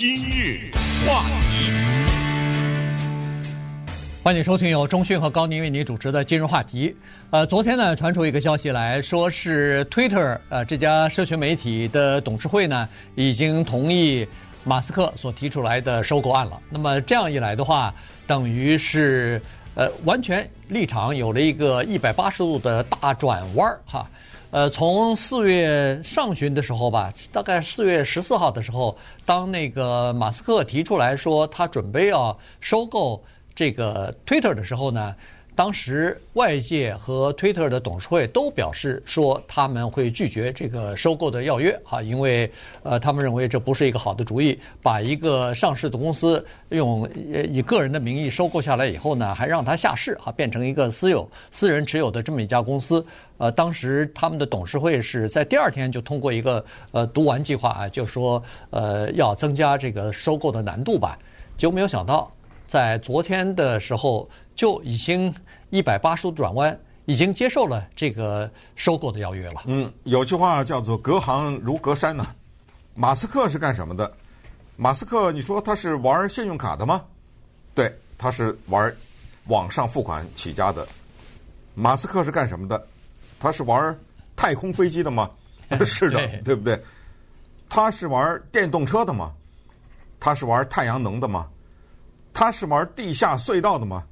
今日话题，欢迎收听由中讯和高宁为您主持的今日话题。呃，昨天呢传出一个消息来说是 Twitter 呃这家社群媒体的董事会呢已经同意马斯克所提出来的收购案了。那么这样一来的话，等于是呃完全立场有了一个一百八十度的大转弯哈。呃，从四月上旬的时候吧，大概四月十四号的时候，当那个马斯克提出来说他准备要收购这个 Twitter 的时候呢。当时外界和 Twitter 的董事会都表示说他们会拒绝这个收购的要约，哈，因为呃他们认为这不是一个好的主意，把一个上市的公司用以个人的名义收购下来以后呢，还让它下市，哈，变成一个私有、私人持有的这么一家公司。呃，当时他们的董事会是在第二天就通过一个呃读完计划啊，就说呃要增加这个收购的难度吧，就没有想到在昨天的时候。就已经一百八十度转弯，已经接受了这个收购的邀约了。嗯，有句话叫做“隔行如隔山”呐。马斯克是干什么的？马斯克，你说他是玩信用卡的吗？对，他是玩网上付款起家的。马斯克是干什么的？他是玩太空飞机的吗？是的，对，对不对？他是玩电动车的吗？他是玩太阳能的吗？他是玩地下隧道的吗？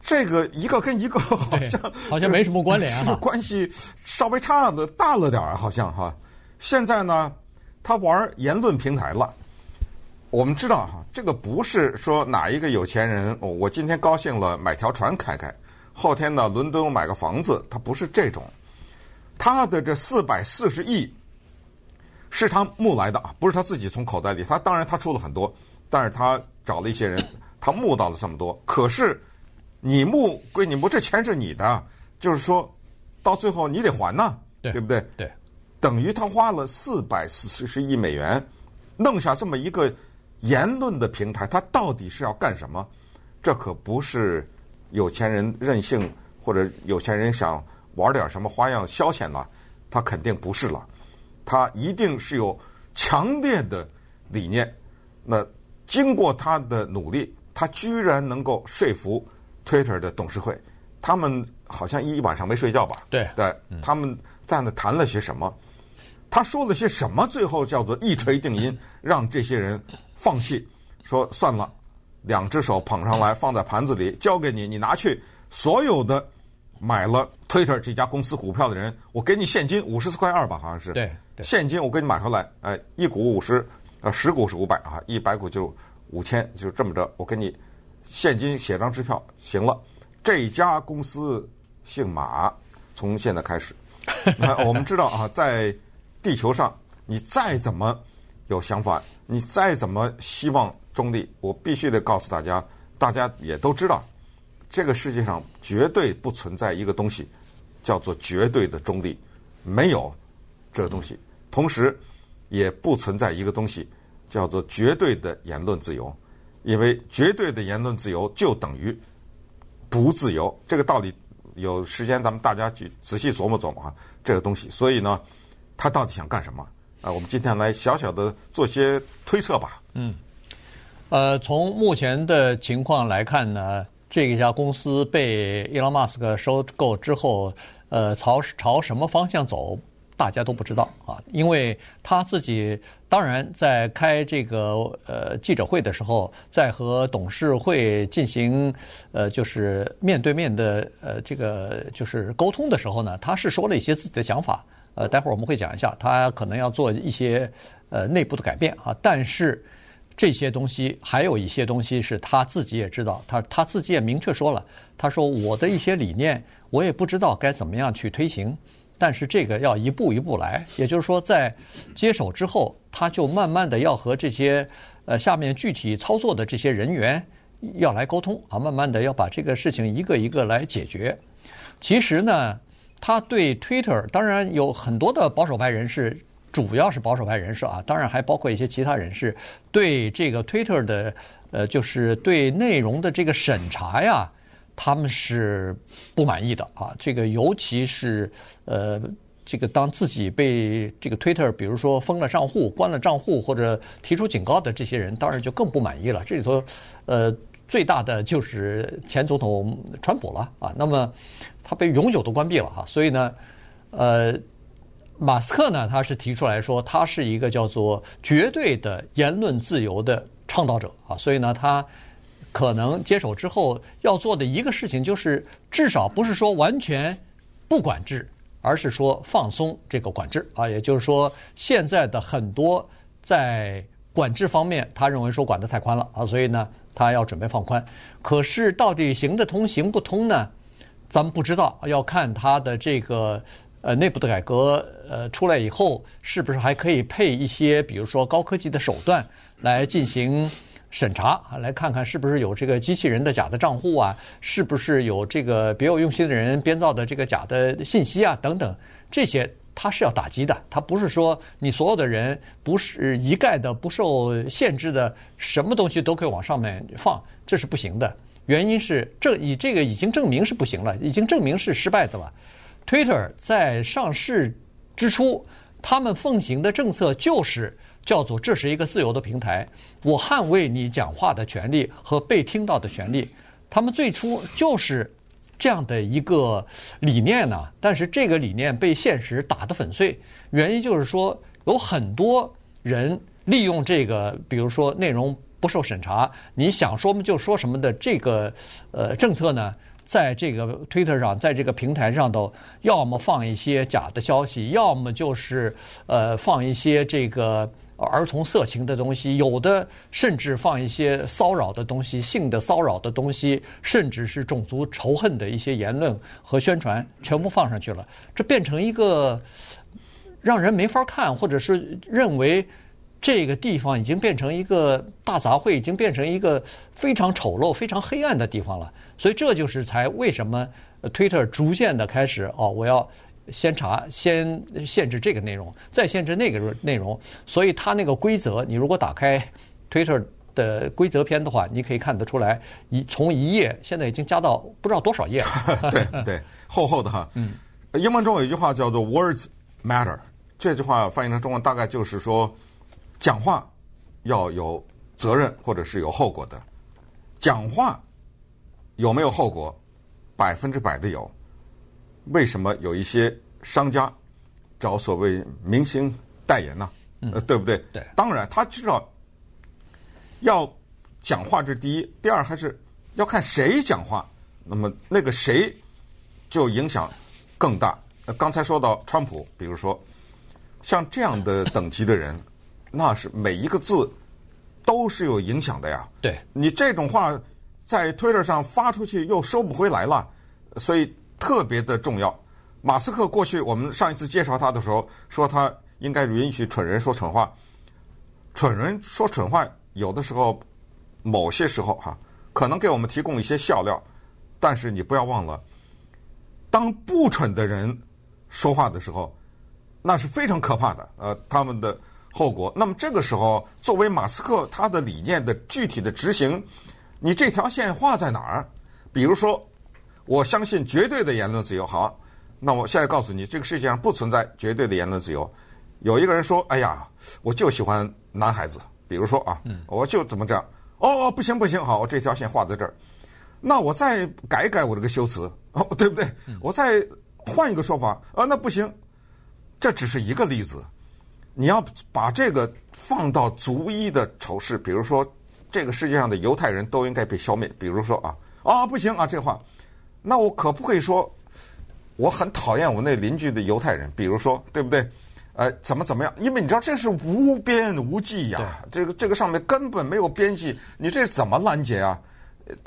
这个一个跟一个好像好像没什么关联啊，是不是关系稍微差的大了点儿，好像哈。现在呢，他玩言论平台了。我们知道哈，这个不是说哪一个有钱人，我今天高兴了买条船开开，后天呢伦敦我买个房子，他不是这种。他的这四百四十亿是他募来的啊，不是他自己从口袋里。他当然他出了很多，但是他找了一些人，他募到了这么多，可是。你募归你募，这钱是你的，就是说，到最后你得还呐，对，对不对？对，等于他花了四百四十亿美元，弄下这么一个言论的平台，他到底是要干什么？这可不是有钱人任性或者有钱人想玩点什么花样消遣了，他肯定不是了，他一定是有强烈的理念。那经过他的努力，他居然能够说服。Twitter 的董事会，他们好像一晚上没睡觉吧？对，对，他们在那谈了些什么？他说了些什么？最后叫做一锤定音，让这些人放弃，说算了，两只手捧上来，放在盘子里，交给你，你拿去。所有的买了 Twitter 这家公司股票的人，我给你现金五十四块二吧，好像是。对，现金我给你买回来，哎，一股五十，呃，十股是五百啊，一百股就五千，就这么着，我给你。现金写张支票行了，这家公司姓马，从现在开始，那我们知道啊，在地球上，你再怎么有想法，你再怎么希望中立，我必须得告诉大家，大家也都知道，这个世界上绝对不存在一个东西叫做绝对的中立，没有这个东西，同时也不存在一个东西叫做绝对的言论自由。因为绝对的言论自由就等于不自由，这个道理有时间咱们大家去仔细琢磨琢磨啊，这个东西。所以呢，他到底想干什么？啊，我们今天来小小的做些推测吧。嗯，呃，从目前的情况来看呢，这一家公司被伊隆马斯克收购之后，呃，朝朝什么方向走？大家都不知道啊，因为他自己当然在开这个呃记者会的时候，在和董事会进行呃就是面对面的呃这个就是沟通的时候呢，他是说了一些自己的想法，呃，待会儿我们会讲一下，他可能要做一些呃内部的改变啊，但是这些东西还有一些东西是他自己也知道，他他自己也明确说了，他说我的一些理念我也不知道该怎么样去推行。但是这个要一步一步来，也就是说，在接手之后，他就慢慢的要和这些呃下面具体操作的这些人员要来沟通啊，慢慢的要把这个事情一个一个来解决。其实呢，他对 Twitter 当然有很多的保守派人士，主要是保守派人士啊，当然还包括一些其他人士对这个 Twitter 的呃，就是对内容的这个审查呀。他们是不满意的啊，这个尤其是呃这个当自己被这个 Twitter 比如说封了账户、关了账户或者提出警告的这些人，当然就更不满意了。这里头，呃，最大的就是前总统川普了啊。那么他被永久的关闭了哈，所以呢，呃，马斯克呢，他是提出来说，他是一个叫做绝对的言论自由的倡导者啊，所以呢，他可能接手之后要做的一个事情，就是至少不是说完全不管制。而是说放松这个管制啊，也就是说，现在的很多在管制方面，他认为说管得太宽了啊，所以呢，他要准备放宽。可是到底行得通行不通呢？咱们不知道，要看他的这个呃内部的改革呃出来以后，是不是还可以配一些比如说高科技的手段来进行。审查啊，来看看是不是有这个机器人的假的账户啊，是不是有这个别有用心的人编造的这个假的信息啊，等等，这些它是要打击的。它不是说你所有的人不是一概的不受限制的，什么东西都可以往上面放，这是不行的。原因是这以这个已经证明是不行了，已经证明是失败的了。Twitter 在上市之初，他们奉行的政策就是。叫做这是一个自由的平台，我捍卫你讲话的权利和被听到的权利。他们最初就是这样的一个理念呢，但是这个理念被现实打得粉碎。原因就是说，有很多人利用这个，比如说内容不受审查，你想说什么就说什么的这个呃政策呢，在这个 Twitter 上，在这个平台上头，要么放一些假的消息，要么就是呃放一些这个。儿童色情的东西，有的甚至放一些骚扰的东西、性的骚扰的东西，甚至是种族仇恨的一些言论和宣传，全部放上去了。这变成一个让人没法看，或者是认为这个地方已经变成一个大杂烩，已经变成一个非常丑陋、非常黑暗的地方了。所以这就是才为什么 Twitter 逐渐的开始哦，我要。先查，先限制这个内容，再限制那个内容。所以它那个规则，你如果打开 Twitter 的规则篇的话，你可以看得出来，一从一页现在已经加到不知道多少页了。对对，厚厚的哈。嗯。英文中有一句话叫做 “Words matter”，这句话翻译成中文大概就是说，讲话要有责任或者是有后果的。讲话有没有后果？百分之百的有。为什么有一些商家找所谓明星代言呢？呃，对不对？对。当然，他知道要讲话这是第一，第二还是要看谁讲话。那么那个谁就影响更大。呃刚才说到川普，比如说像这样的等级的人，那是每一个字都是有影响的呀。对。你这种话在 Twitter 上发出去又收不回来了，所以。特别的重要。马斯克过去我们上一次介绍他的时候，说他应该允许蠢人说蠢话。蠢人说蠢话，有的时候，某些时候哈，可能给我们提供一些笑料。但是你不要忘了，当不蠢的人说话的时候，那是非常可怕的。呃，他们的后果。那么这个时候，作为马斯克他的理念的具体的执行，你这条线画在哪儿？比如说。我相信绝对的言论自由。好，那我现在告诉你，这个世界上不存在绝对的言论自由。有一个人说：“哎呀，我就喜欢男孩子，比如说啊，我就怎么这样。”哦，不行不行，好，我这条线画在这儿。那我再改一改我这个修辞，哦，对不对？我再换一个说法，啊，那不行。这只是一个例子。你要把这个放到逐一的仇视，比如说这个世界上的犹太人都应该被消灭。比如说啊，啊，不行啊，这话。那我可不可以说，我很讨厌我那邻居的犹太人？比如说，对不对？呃，怎么怎么样？因为你知道这是无边无际呀，这个这个上面根本没有边际，你这怎么拦截啊？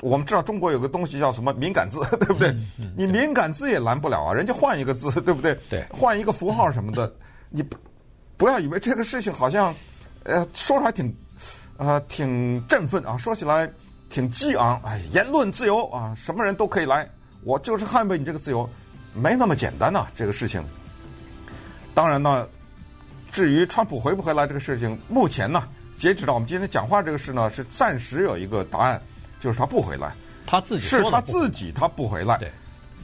我们知道中国有个东西叫什么敏感字，对不对？你敏感字也拦不了啊，人家换一个字，对不对？对，换一个符号什么的，你不不要以为这个事情好像，呃，说出来挺，呃，挺振奋啊，说起来挺激昂，哎，言论自由啊，什么人都可以来。我就是捍卫你这个自由，没那么简单呐、啊，这个事情。当然呢，至于川普回不回来这个事情，目前呢，截止到我们今天讲话这个事呢，是暂时有一个答案，就是他不回来。他自己是他自己他不回来。对，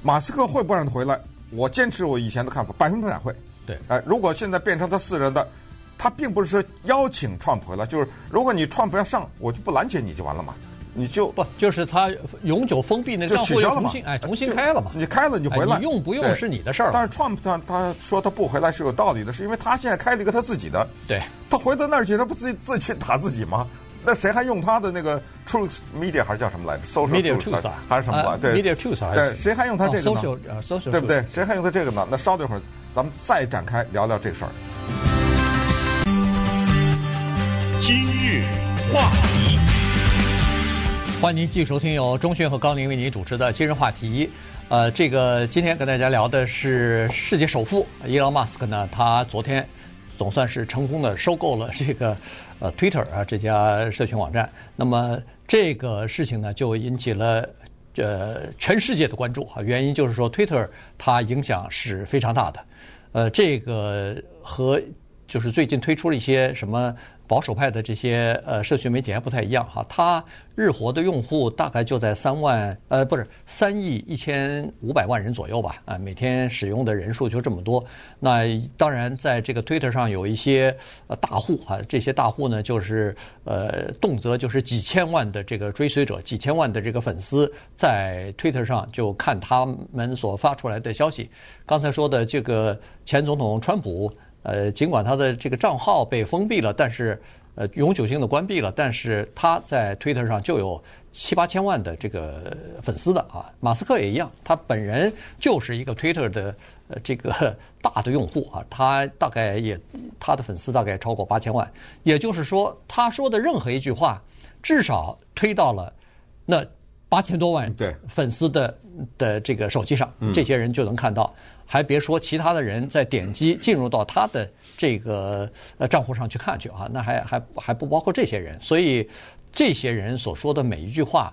马斯克会不会让他回来？我坚持我以前的看法，百分之百会。对，哎，如果现在变成他私人的，他并不是说邀请 Trump 回来，就是如果你 Trump 要上，我就不拦截你就完了嘛，你就不就是他永久封闭那个账户又重新哎重新开了嘛？你开了你回来，哎、你用不用是你的事儿。但是 Trump 他他说他不回来是有道理的，是因为他现在开了一个他自己的，对，他回到那儿去，他不自己自己打自己吗？那谁还用他的那个 Truth Media 还是叫什么来着？Social Media Truth 还是什么？来、对，Media Truth 对，谁还用他这个呢？哦、social, social 对不对？谁还用他这个呢？那稍等一会儿，咱们再展开聊聊这事儿。今日话题，欢迎您继续收听由中讯和高宁为您主持的今日话题。呃，这个今天跟大家聊的是世界首富伊隆马斯克呢，他昨天总算是成功的收购了这个。呃，Twitter 啊，这家社群网站，那么这个事情呢，就引起了呃全世界的关注啊。原因就是说，Twitter 它影响是非常大的，呃，这个和就是最近推出了一些什么。保守派的这些呃社群媒体还不太一样哈，它日活的用户大概就在三万呃不是三亿一千五百万人左右吧啊，每天使用的人数就这么多。那当然在这个 Twitter 上有一些呃大户哈，这些大户呢就是呃动辄就是几千万的这个追随者，几千万的这个粉丝在 Twitter 上就看他们所发出来的消息。刚才说的这个前总统川普。呃，尽管他的这个账号被封闭了，但是呃永久性的关闭了，但是他在 Twitter 上就有七八千万的这个粉丝的啊。马斯克也一样，他本人就是一个 Twitter 的呃这个大的用户啊，他大概也他的粉丝大概超过八千万，也就是说，他说的任何一句话，至少推到了那八千多万粉丝的的这个手机上，这些人就能看到。还别说其他的人在点击进入到他的这个呃账户上去看去啊，那还还还不包括这些人，所以这些人所说的每一句话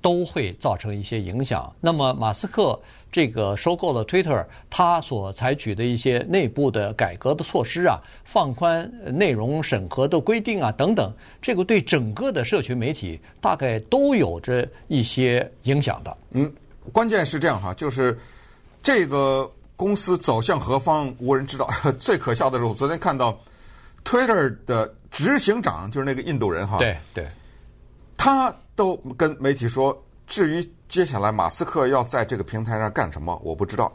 都会造成一些影响。那么马斯克这个收购了 Twitter，他所采取的一些内部的改革的措施啊，放宽内容审核的规定啊等等，这个对整个的社群媒体大概都有着一些影响的。嗯，关键是这样哈，就是这个。公司走向何方，无人知道。最可笑的是，我昨天看到 Twitter 的执行长，就是那个印度人哈，对对，他都跟媒体说，至于接下来马斯克要在这个平台上干什么，我不知道。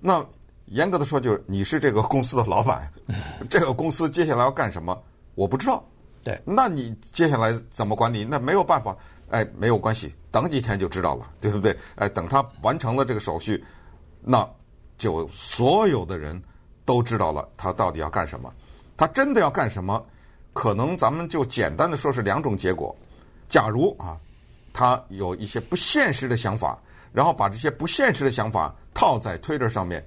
那严格的说，就是你是这个公司的老板，这个公司接下来要干什么，我不知道。对，那你接下来怎么管理？那没有办法，哎，没有关系，等几天就知道了，对不对？哎，等他完成了这个手续，那。就所有的人都知道了他到底要干什么，他真的要干什么？可能咱们就简单的说是两种结果。假如啊，他有一些不现实的想法，然后把这些不现实的想法套在 Twitter 上面，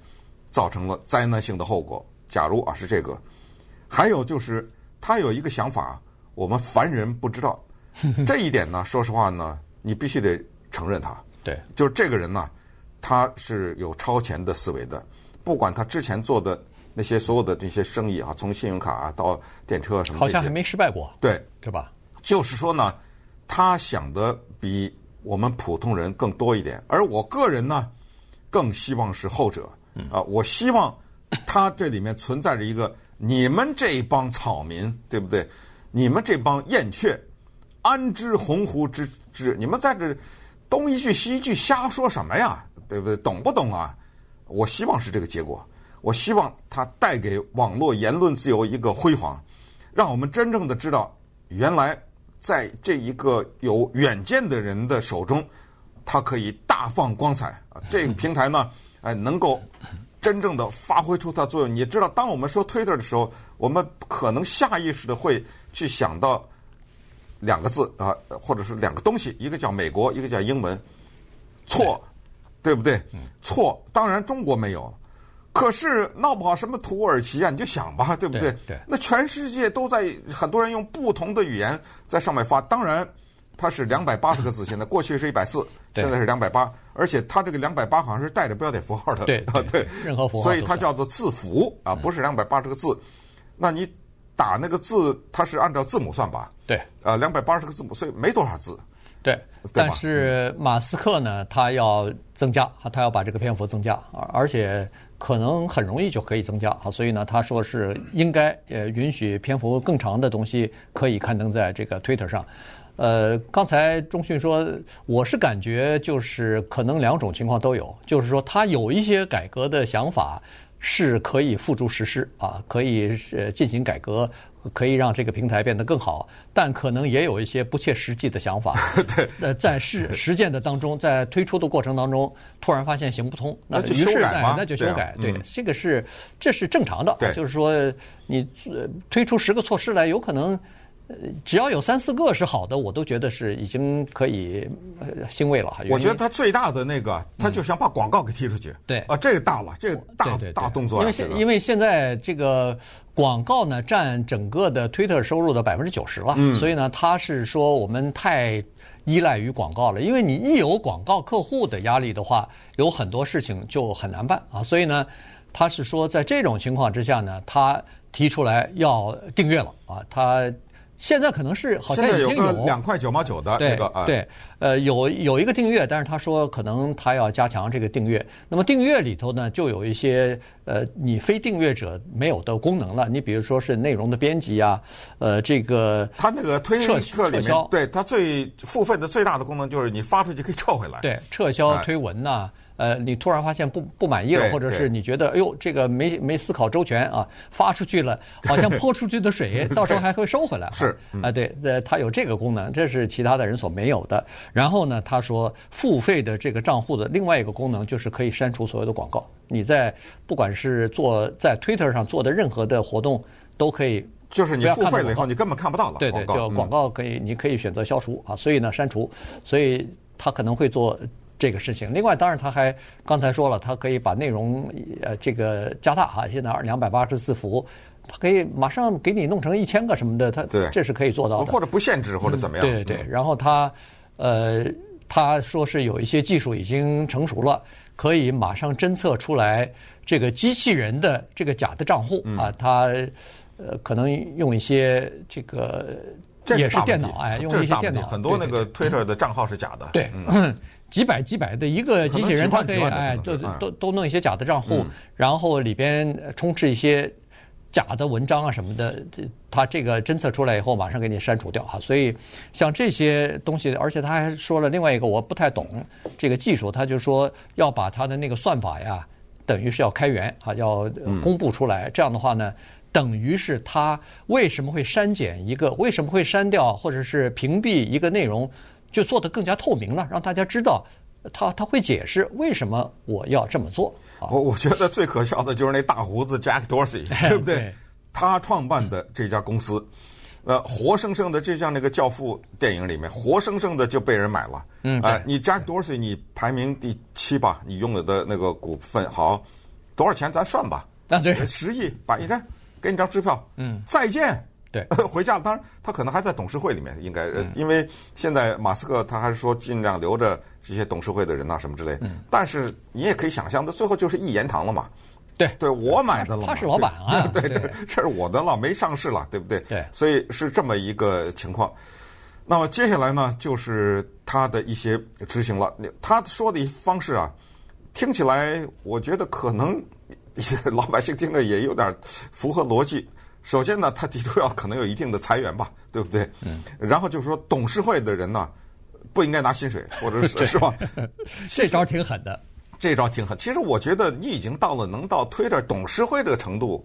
造成了灾难性的后果。假如啊是这个，还有就是他有一个想法，我们凡人不知道。这一点呢，说实话呢，你必须得承认他。对，就是这个人呢。他是有超前的思维的，不管他之前做的那些所有的这些生意啊，从信用卡啊到电车什么，好像还没失败过，对，是吧？就是说呢，他想的比我们普通人更多一点，而我个人呢，更希望是后者。啊，我希望他这里面存在着一个你们这一帮草民，对不对？你们这帮燕雀，安知鸿鹄之志？你们在这东一句西一句瞎说什么呀？对不对？懂不懂啊？我希望是这个结果。我希望它带给网络言论自由一个辉煌，让我们真正的知道，原来在这一个有远见的人的手中，它可以大放光彩啊！这个平台呢，哎，能够真正的发挥出它作用。你知道，当我们说 Twitter 的时候，我们可能下意识的会去想到两个字啊，或者是两个东西，一个叫美国，一个叫英文，错。对不对？错，当然中国没有，可是闹不好什么土耳其啊，你就想吧，对不对？对，对。那全世界都在，很多人用不同的语言在上面发。当然，它是两百八十个字，现 在过去是一百四，现在是两百八，而且它这个两百八好像是带着标点符号的，对啊，对，任何符号，所以它叫做字符啊，不是两百八十个字。那你打那个字，它是按照字母算吧？对，啊，两百八十个字母，所以没多少字。对，但是马斯克呢，他要增加，他要把这个篇幅增加，而而且可能很容易就可以增加啊，所以呢，他说是应该呃允许篇幅更长的东西可以刊登在这个 Twitter 上。呃，刚才中讯说，我是感觉就是可能两种情况都有，就是说他有一些改革的想法是可以付诸实施啊，可以呃进行改革。可以让这个平台变得更好，但可能也有一些不切实际的想法。对，呃，在实实践的当中，在推出的过程当中，突然发现行不通，那就修改嘛，那就修改。对，这个是这是正常的。就是说你推出十个措施来，有可能。只要有三四个是好的，我都觉得是已经可以欣慰了。我觉得他最大的那个，他就想把广告给踢出去。对啊，这个大了，这个大大动作。因为现因为现在这个广告呢，占整个的 Twitter 收入的百分之九十了。嗯。所以呢，他是说我们太依赖于广告了。因为你一有广告客户的压力的话，有很多事情就很难办啊。所以呢，他是说在这种情况之下呢，他提出来要订阅了啊，他。现在可能是好像已经有两块九毛九的那个啊，对，呃，有有一个订阅，但是他说可能他要加强这个订阅。那么订阅里头呢，就有一些呃，你非订阅者没有的功能了。你比如说是内容的编辑啊，呃，这个他那个推特里面，对他最付费的最大的功能就是你发出去可以撤回来，对，撤销推文呐、啊。呃，你突然发现不不满意了，或者是你觉得哎呦，这个没没思考周全啊，发出去了，好像泼出去的水，到时候还会收回来。是啊、呃，对，呃，它有这个功能，这是其他的人所没有的。然后呢，他说付费的这个账户的另外一个功能就是可以删除所有的广告。你在不管是做在 Twitter 上做的任何的活动，都可以，就是你付费了以后，你根本看不到了。对对，就广告可以，你可以选择消除啊，所以呢，删除，所以他可能会做。这个事情，另外当然他还刚才说了，他可以把内容呃这个加大哈，现在两百八十字符，他可以马上给你弄成一千个什么的，他这是可以做到的，或者不限制或者怎么样。对对对，然后他呃他说是有一些技术已经成熟了，可以马上侦测出来这个机器人的这个假的账户啊，他呃可能用一些这个也是电脑哎，用一些电脑，很多那个 Twitter 的账号是假的，对。几百几百的一个机器人，它可以哎，都都都弄一些假的账户，然后里边充斥一些假的文章啊什么的，他这个侦测出来以后，马上给你删除掉哈。所以像这些东西，而且他还说了另外一个我不太懂这个技术，他就说要把他的那个算法呀，等于是要开源啊，要公布出来。这样的话呢，等于是他为什么会删减一个，为什么会删掉或者是屏蔽一个内容？就做得更加透明了，让大家知道他他会解释为什么我要这么做。我我觉得最可笑的就是那大胡子 Jack Dorsey，对不对？对他创办的这家公司，呃，活生生的就像那个《教父》电影里面，活生生的就被人买了。嗯，哎、呃，你 Jack Dorsey，你排名第七吧，你拥有的那个股份好多少钱？咱算吧。啊，对，十亿，把一张给你张支票。嗯，再见。对，回家了。当然，他可能还在董事会里面，应该，因为现在马斯克他还是说尽量留着这些董事会的人啊什么之类。嗯。但是你也可以想象，他最后就是一言堂了嘛。对，对我买的了。他是老板啊。对对，这是我的了，没上市了，对不对？对。所以是这么一个情况。那么接下来呢，就是他的一些执行了。他说的方式啊，听起来我觉得可能 老百姓听着也有点符合逻辑。首先呢，他提出要可能有一定的裁员吧，对不对？嗯。然后就是说，董事会的人呢，不应该拿薪水，或者是是吧？这招挺狠的。这招挺狠。其实我觉得你已经到了能到 Twitter 董事会这个程度，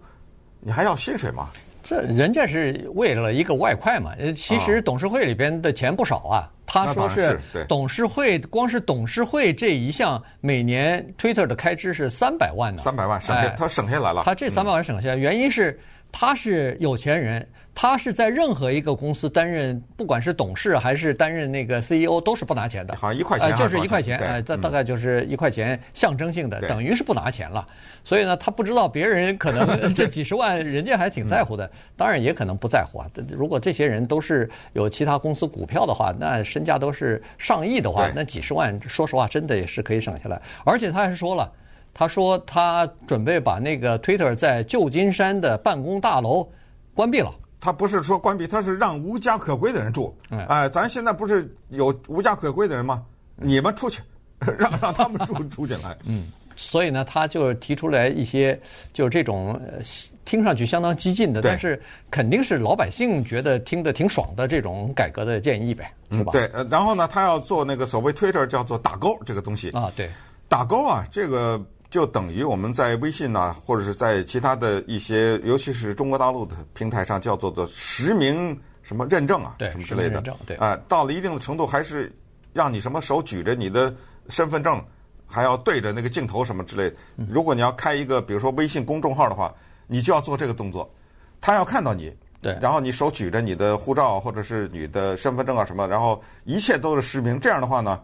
你还要薪水吗？这人家是为了一个外快嘛。其实董事会里边的钱不少啊。他说是董事会，光是董事会这一项，每年 Twitter 的开支是三百万呢。三百万省下，他省下来了。他这三百万省下来，原因是。他是有钱人，他是在任何一个公司担任，不管是董事还是担任那个 CEO，都是不拿钱的。好像一块钱，就是一块钱，哎，大大概就是一块钱，象征性的，等于是不拿钱了。所以呢，他不知道别人可能 这几十万，人家还挺在乎的。当然也可能不在乎啊。如果这些人都是有其他公司股票的话，那身价都是上亿的话，那几十万，说实话，真的也是可以省下来。而且他还说了。他说他准备把那个 Twitter 在旧金山的办公大楼关闭了。他不是说关闭，他是让无家可归的人住。哎、呃，咱现在不是有无家可归的人吗？你们出去，让让他们住住进来。嗯，所以呢，他就提出来一些就是这种听上去相当激进的，但是肯定是老百姓觉得听得挺爽的这种改革的建议呗，是吧？嗯、对，然后呢，他要做那个所谓 Twitter 叫做打勾这个东西啊，对，打勾啊，这个。就等于我们在微信呐、啊，或者是在其他的一些，尤其是中国大陆的平台上，叫做的实名什么认证啊，什么之类的，对，啊、呃，到了一定的程度，还是让你什么手举着你的身份证，还要对着那个镜头什么之类的。如果你要开一个，比如说微信公众号的话，你就要做这个动作，他要看到你，对，然后你手举着你的护照或者是你的身份证啊什么，然后一切都是实名。这样的话呢，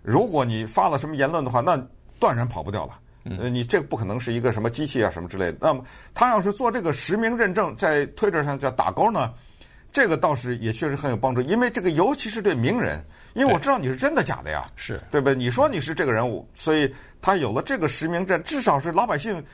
如果你发了什么言论的话，那断然跑不掉了。呃，你这个不可能是一个什么机器啊，什么之类的。那么他要是做这个实名认证，在推特上叫打勾呢，这个倒是也确实很有帮助。因为这个尤其是对名人，因为我知道你是真的假的呀，是对不对？你说你是这个人物，所以他有了这个实名证，至少是老百姓。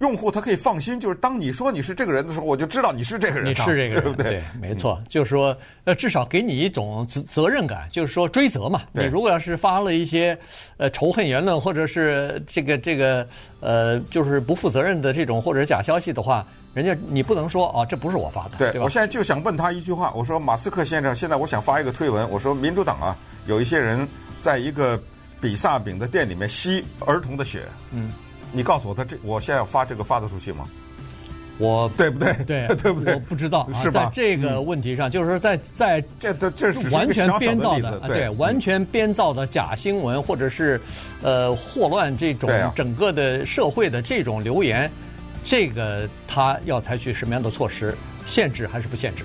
用户他可以放心，就是当你说你是这个人的时候，我就知道你是这个人，你是这个人，对不对？对，没错，就是说，呃，至少给你一种责责任感，就是说追责嘛。你如果要是发了一些呃仇恨言论，或者是这个这个呃，就是不负责任的这种或者假消息的话，人家你不能说啊，这不是我发的，对？我现在就想问他一句话，我说马斯克先生，现在我想发一个推文，我说民主党啊，有一些人在一个比萨饼的店里面吸儿童的血，嗯。你告诉我，他这我现在要发这个发得出去吗？我对不对？对 对不对？我不知道，是吧？在这个问题上，就是说，在在这这这是完全编造的，对，完全编造的假新闻，或者是呃祸乱这种整个的社会的这种流言，这个他要采取什么样的措施？限制还是不限制？